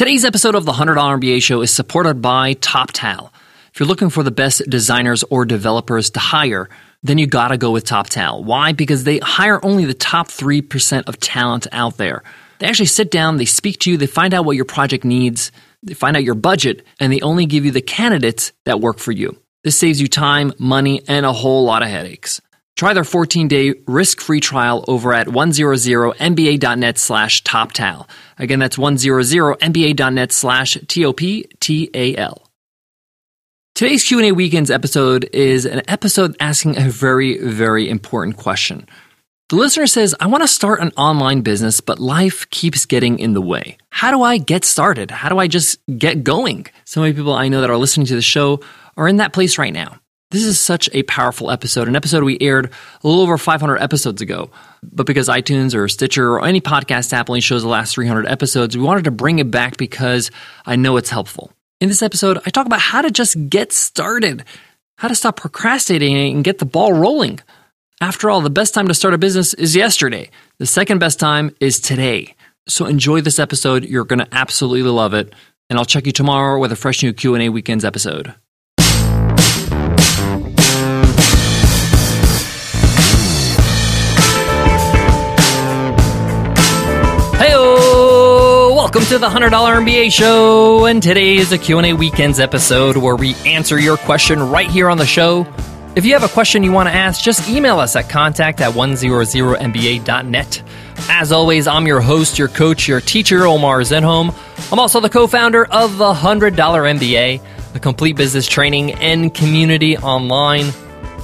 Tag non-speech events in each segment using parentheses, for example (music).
Today's episode of the $100 MBA show is supported by TopTal. If you're looking for the best designers or developers to hire, then you gotta go with TopTal. Why? Because they hire only the top 3% of talent out there. They actually sit down, they speak to you, they find out what your project needs, they find out your budget, and they only give you the candidates that work for you. This saves you time, money, and a whole lot of headaches. Try their 14-day risk-free trial over at 100mba.net slash toptal. Again, that's 100mba.net slash T-O-P-T-A-L. Today's Q&A Weekends episode is an episode asking a very, very important question. The listener says, I want to start an online business, but life keeps getting in the way. How do I get started? How do I just get going? So many people I know that are listening to the show are in that place right now. This is such a powerful episode, an episode we aired a little over 500 episodes ago. But because iTunes or Stitcher or any podcast app only shows the last 300 episodes, we wanted to bring it back because I know it's helpful. In this episode, I talk about how to just get started, how to stop procrastinating and get the ball rolling. After all, the best time to start a business is yesterday. The second best time is today. So enjoy this episode. You're going to absolutely love it. And I'll check you tomorrow with a fresh new Q&A weekends episode. Welcome to the $100 MBA show, and today is a Q&A weekends episode where we answer your question right here on the show. If you have a question you want to ask, just email us at contact at 100mba.net. As always, I'm your host, your coach, your teacher, Omar Zenhom. I'm also the co-founder of the $100 MBA, a complete business training and community online.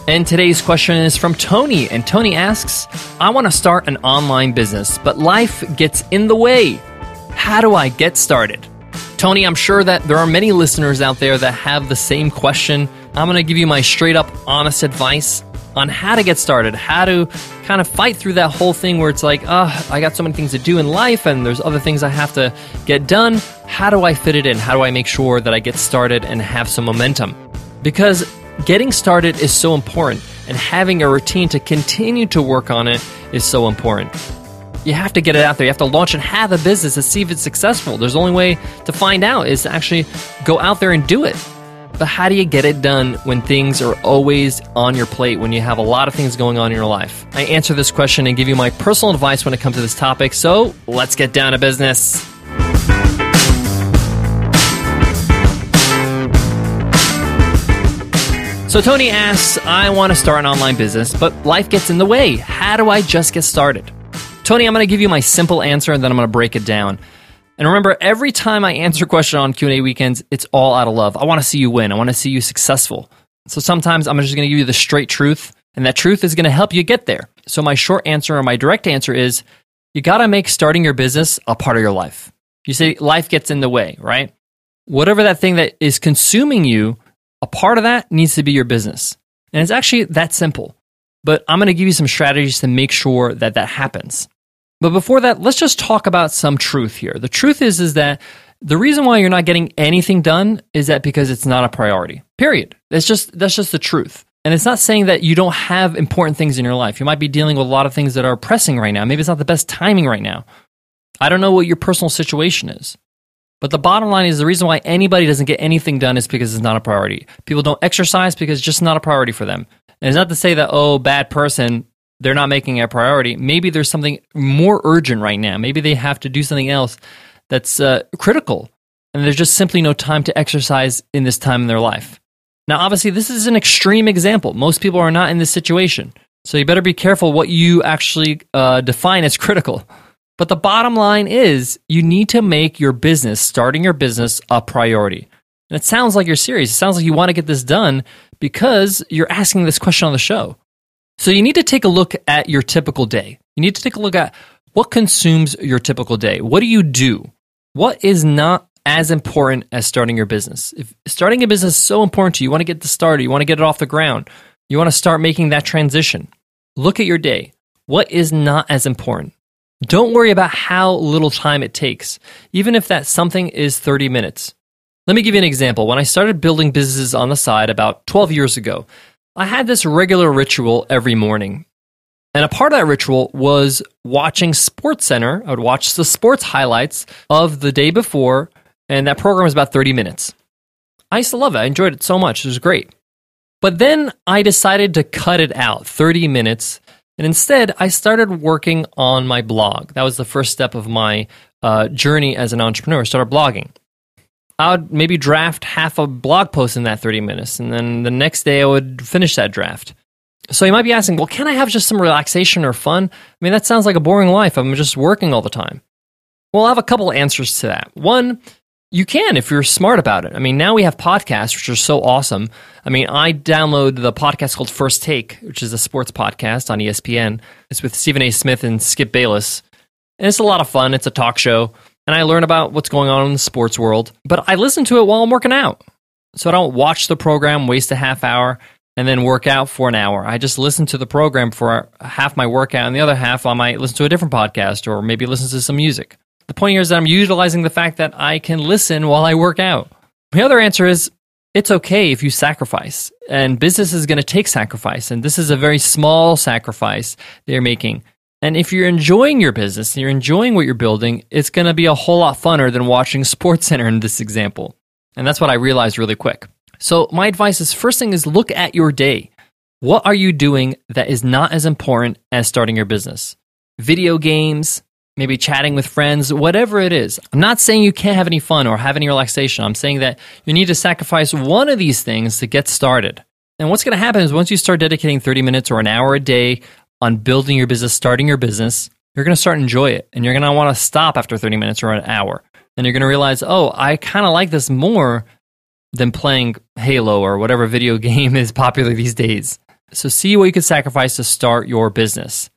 And today's question is from Tony, and Tony asks, I want to start an online business, but life gets in the way. How do I get started? Tony, I'm sure that there are many listeners out there that have the same question. I'm going to give you my straight up honest advice on how to get started, how to kind of fight through that whole thing where it's like, oh, I got so many things to do in life and there's other things I have to get done. How do I fit it in? How do I make sure that I get started and have some momentum? Because getting started is so important and having a routine to continue to work on it is so important you have to get it out there. You have to launch and have a business to see if it's successful. There's the only way to find out is to actually go out there and do it. But how do you get it done when things are always on your plate, when you have a lot of things going on in your life? I answer this question and give you my personal advice when it comes to this topic. So let's get down to business. So Tony asks, I want to start an online business, but life gets in the way. How do I just get started? Tony, I'm going to give you my simple answer and then I'm going to break it down. And remember, every time I answer a question on Q&A weekends, it's all out of love. I want to see you win. I want to see you successful. So sometimes I'm just going to give you the straight truth, and that truth is going to help you get there. So my short answer or my direct answer is you got to make starting your business a part of your life. You say life gets in the way, right? Whatever that thing that is consuming you, a part of that needs to be your business. And it's actually that simple. But I'm going to give you some strategies to make sure that that happens. But before that, let's just talk about some truth here. The truth is is that the reason why you're not getting anything done is that because it's not a priority. Period. That's just that's just the truth. And it's not saying that you don't have important things in your life. You might be dealing with a lot of things that are pressing right now. Maybe it's not the best timing right now. I don't know what your personal situation is. But the bottom line is the reason why anybody doesn't get anything done is because it's not a priority. People don't exercise because it's just not a priority for them. And it's not to say that, oh, bad person, they're not making it a priority. Maybe there's something more urgent right now. Maybe they have to do something else that's uh, critical, and there's just simply no time to exercise in this time in their life. Now, obviously, this is an extreme example. Most people are not in this situation. So you better be careful what you actually uh, define as critical. But the bottom line is you need to make your business, starting your business, a priority. And it sounds like you're serious. It sounds like you want to get this done because you're asking this question on the show. So you need to take a look at your typical day. You need to take a look at what consumes your typical day. What do you do? What is not as important as starting your business? If starting a business is so important to you, you want to get the started, you want to get it off the ground, you want to start making that transition. Look at your day. What is not as important? Don't worry about how little time it takes, even if that something is 30 minutes. Let me give you an example. When I started building businesses on the side about 12 years ago, I had this regular ritual every morning. And a part of that ritual was watching SportsCenter. I would watch the sports highlights of the day before And that program was about 30 minutes. I used to love it. I enjoyed it so much. It was great. But then I decided to cut it out 30 minutes. And instead, I started working on my blog. That was the first step of my uh, journey as an entrepreneur. Started blogging. I would maybe draft half a blog post in that 30 minutes. And then the next day, I would finish that draft. So you might be asking, well, can I have just some relaxation or fun? I mean, that sounds like a boring life. I'm just working all the time. Well, I have a couple answers to that. One, you can if you're smart about it. I mean, now we have podcasts, which are so awesome. I mean, I download the podcast called First Take, which is a sports podcast on ESPN. It's with Stephen A. Smith and Skip Bayless. And it's a lot of fun. It's a talk show. And I learn about what's going on in the sports world. But I listen to it while I'm working out. So I don't watch the program, waste a half hour and then work out for an hour. I just listen to the program for half my workout, and the other half I might listen to a different podcast or maybe listen to some music. The point here is that I'm utilizing the fact that I can listen while I work out. The other answer is it's okay if you sacrifice, and business is going to take sacrifice, and this is a very small sacrifice they're making. And if you're enjoying your business and you're enjoying what you're building, it's going to be a whole lot funner than watching (laughs) SportsCenter in this example. And that's what I realized really quick. So, my advice is first thing is look at your day. What are you doing that is not as important as starting your business? Video games, maybe chatting with friends, whatever it is. I'm not saying you can't have any fun or have any relaxation. I'm saying that you need to sacrifice one of these things to get started. And what's going to happen is once you start dedicating 30 minutes or an hour a day on building your business, starting your business, you're going to start enjoy it. And you're going to want to stop after 30 minutes or an hour. And you're going to realize, oh, I kind of like this more than playing Halo or whatever video (laughs) game is popular these days. So see what you can sacrifice to start your business.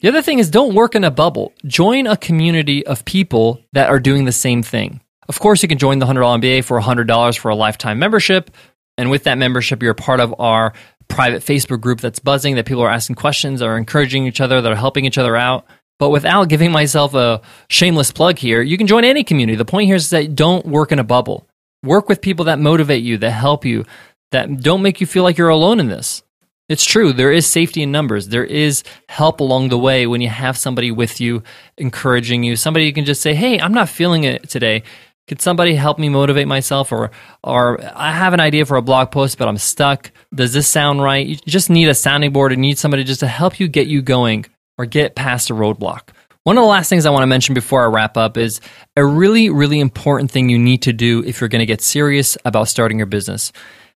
The other thing is don't work in a bubble. Join a community of people that are doing the same thing. Of course, you can join the $100 MBA for $100 for a lifetime membership. And with that membership, you're part of our private Facebook group that's buzzing, that people are asking questions, are encouraging each other, that are helping each other out. But without giving myself a shameless plug here, you can join any community. The point here is that don't work in a bubble. Work with people that motivate you, that help you, that don't make you feel like you're alone in this. It's true. There is safety in numbers. There is help along the way when you have somebody with you, encouraging you. Somebody you can just say, "Hey, I'm not feeling it today. Could somebody help me motivate myself?" Or, "Or I have an idea for a blog post, but I'm stuck. Does this sound right?" You just need a sounding board and need somebody just to help you get you going or get past a roadblock. One of the last things I want to mention before I wrap up is a really, really important thing you need to do if you're going to get serious about starting your business.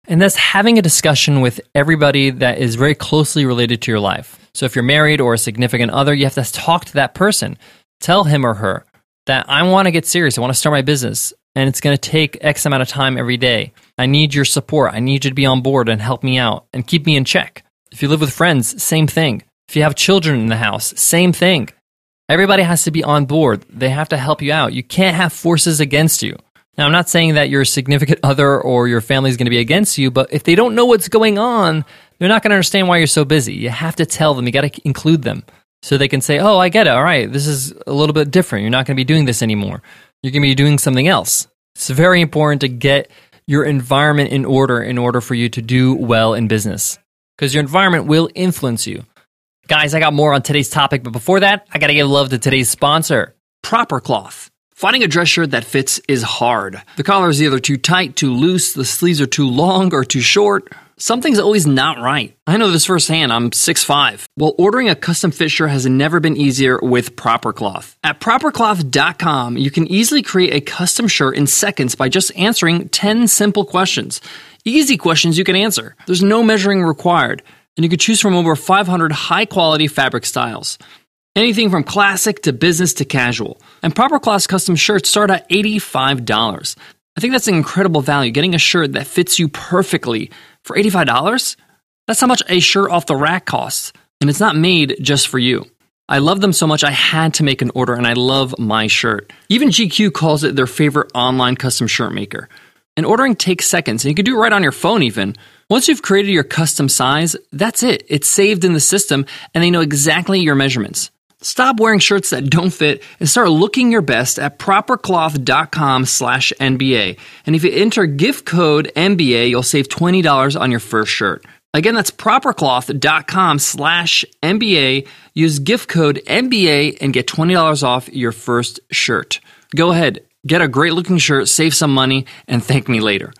And that's having a discussion with everybody that is very closely related to your life. So if you're married or a significant other, you have to talk to that person. Tell him or her that I want to get serious. I want to start my business and it's going to take X amount of time every day. I need your support. I need you to be on board and help me out and keep me in check. If you live with friends, same thing. If you have children in the house, same thing. Everybody has to be on board. They have to help you out. You can't have forces against you. Now, I'm not saying that your significant other or your family is going to be against you, but if they don't know what's going on, they're not going to understand why you're so busy. You have to tell them, you got to include them so they can say, oh, I get it. All right, this is a little bit different. You're not going to be doing this anymore. You're going to be doing something else. It's very important to get your environment in order in order for you to do well in business because your environment will influence you. Guys, I got more on today's topic, but before that, I got to give love to today's sponsor, Proper Cloth. Finding a dress shirt that fits is hard. The collar is either too tight, too loose, the sleeves are too long or too short. Something's always not right. I know this firsthand. I'm 6'5. Well, ordering a custom fit shirt has never been easier with Proper Cloth. At propercloth.com, you can easily create a custom shirt in seconds by just answering 10 simple questions. Easy questions you can answer. There's no measuring required and you can choose from over 500 high quality fabric styles. Anything from classic to business to casual. And Proper Cloth's custom shirts start at $85. I think that's an incredible value. Getting a shirt that fits you perfectly for $85? That's how much a shirt off the rack costs. And it's not made just for you. I love them so much I had to make an order and I love my shirt. Even GQ calls it their favorite online custom shirt maker. And ordering takes seconds, and you can do it right on your phone even. Once you've created your custom size, that's it. It's saved in the system, and they know exactly your measurements. Stop wearing shirts that don't fit and start looking your best at propercloth.com slash MBA. And if you enter gift code MBA, you'll save $20 on your first shirt. Again, that's propercloth.com slash MBA. Use gift code MBA and get $20 off your first shirt. Go ahead get a great looking shirt, save some money, and thank me later.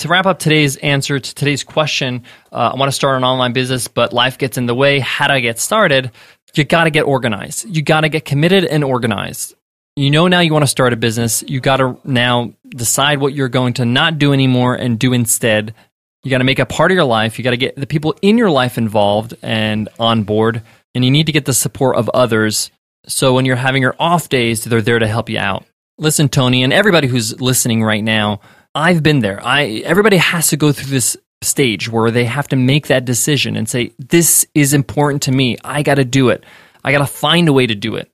To wrap up today's answer to today's question, uh, I want to start an online business, but life gets in the way. How do I get started? You got to get organized. You got to get committed and organized. You know now you want to start a business. You got to now decide what you're going to not do anymore and do instead. You got to make a part of your life. You got to get the people in your life involved and on board. And you need to get the support of others. So when you're having your off days, they're there to help you out. Listen, Tony, and everybody who's listening right now, I've been there. I everybody has to go through this stage where they have to make that decision and say, This is important to me. I got to do it. I got to find a way to do it.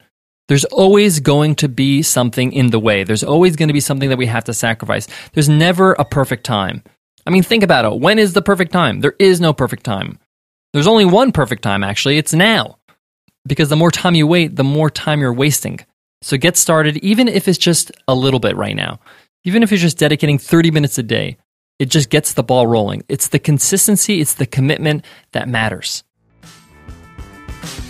There's always going to be something in the way. There's always going to be something that we have to sacrifice. There's never a perfect time. I mean, think about it. When is the perfect time? There is no perfect time. There's only one perfect time, actually. It's now. Because the more time you wait, the more time you're wasting. So get started, even if it's just a little bit right now. Even if you're just dedicating 30 minutes a day, it just gets the ball rolling. It's the consistency, it's the commitment that matters.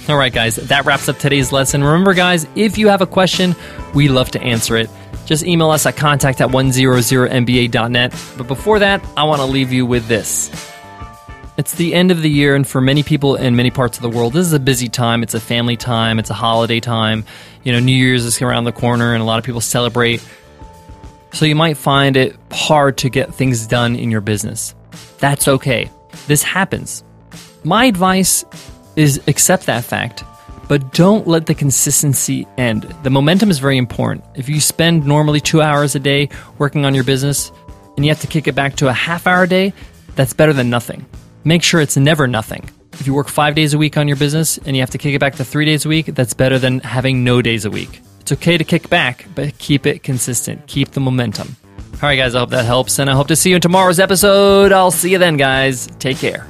All right, guys, that wraps up today's lesson. Remember, guys, if you have a question, we love to answer it. Just email us at contact at 100mba.net. But before that, I want to leave you with this. It's the end of the year, and for many people in many parts of the world, this is a busy time. It's a family time, it's a holiday time. You know, New Year's is around the corner, and a lot of people celebrate. So you might find it hard to get things done in your business. That's okay. This happens. My advice is accept that fact, but don't let the consistency end. The momentum is very important. If you spend normally two hours a day working on your business and you have to kick it back to a half hour a day, that's better than nothing make sure it's never nothing. If you work five days a week on your business and you have to kick it back to three days a week, that's better than having no days a week. It's okay to kick back, but keep it consistent. Keep the momentum. All right, guys, I hope that helps, and I hope to see you in tomorrow's episode. I'll see you then, guys. Take care.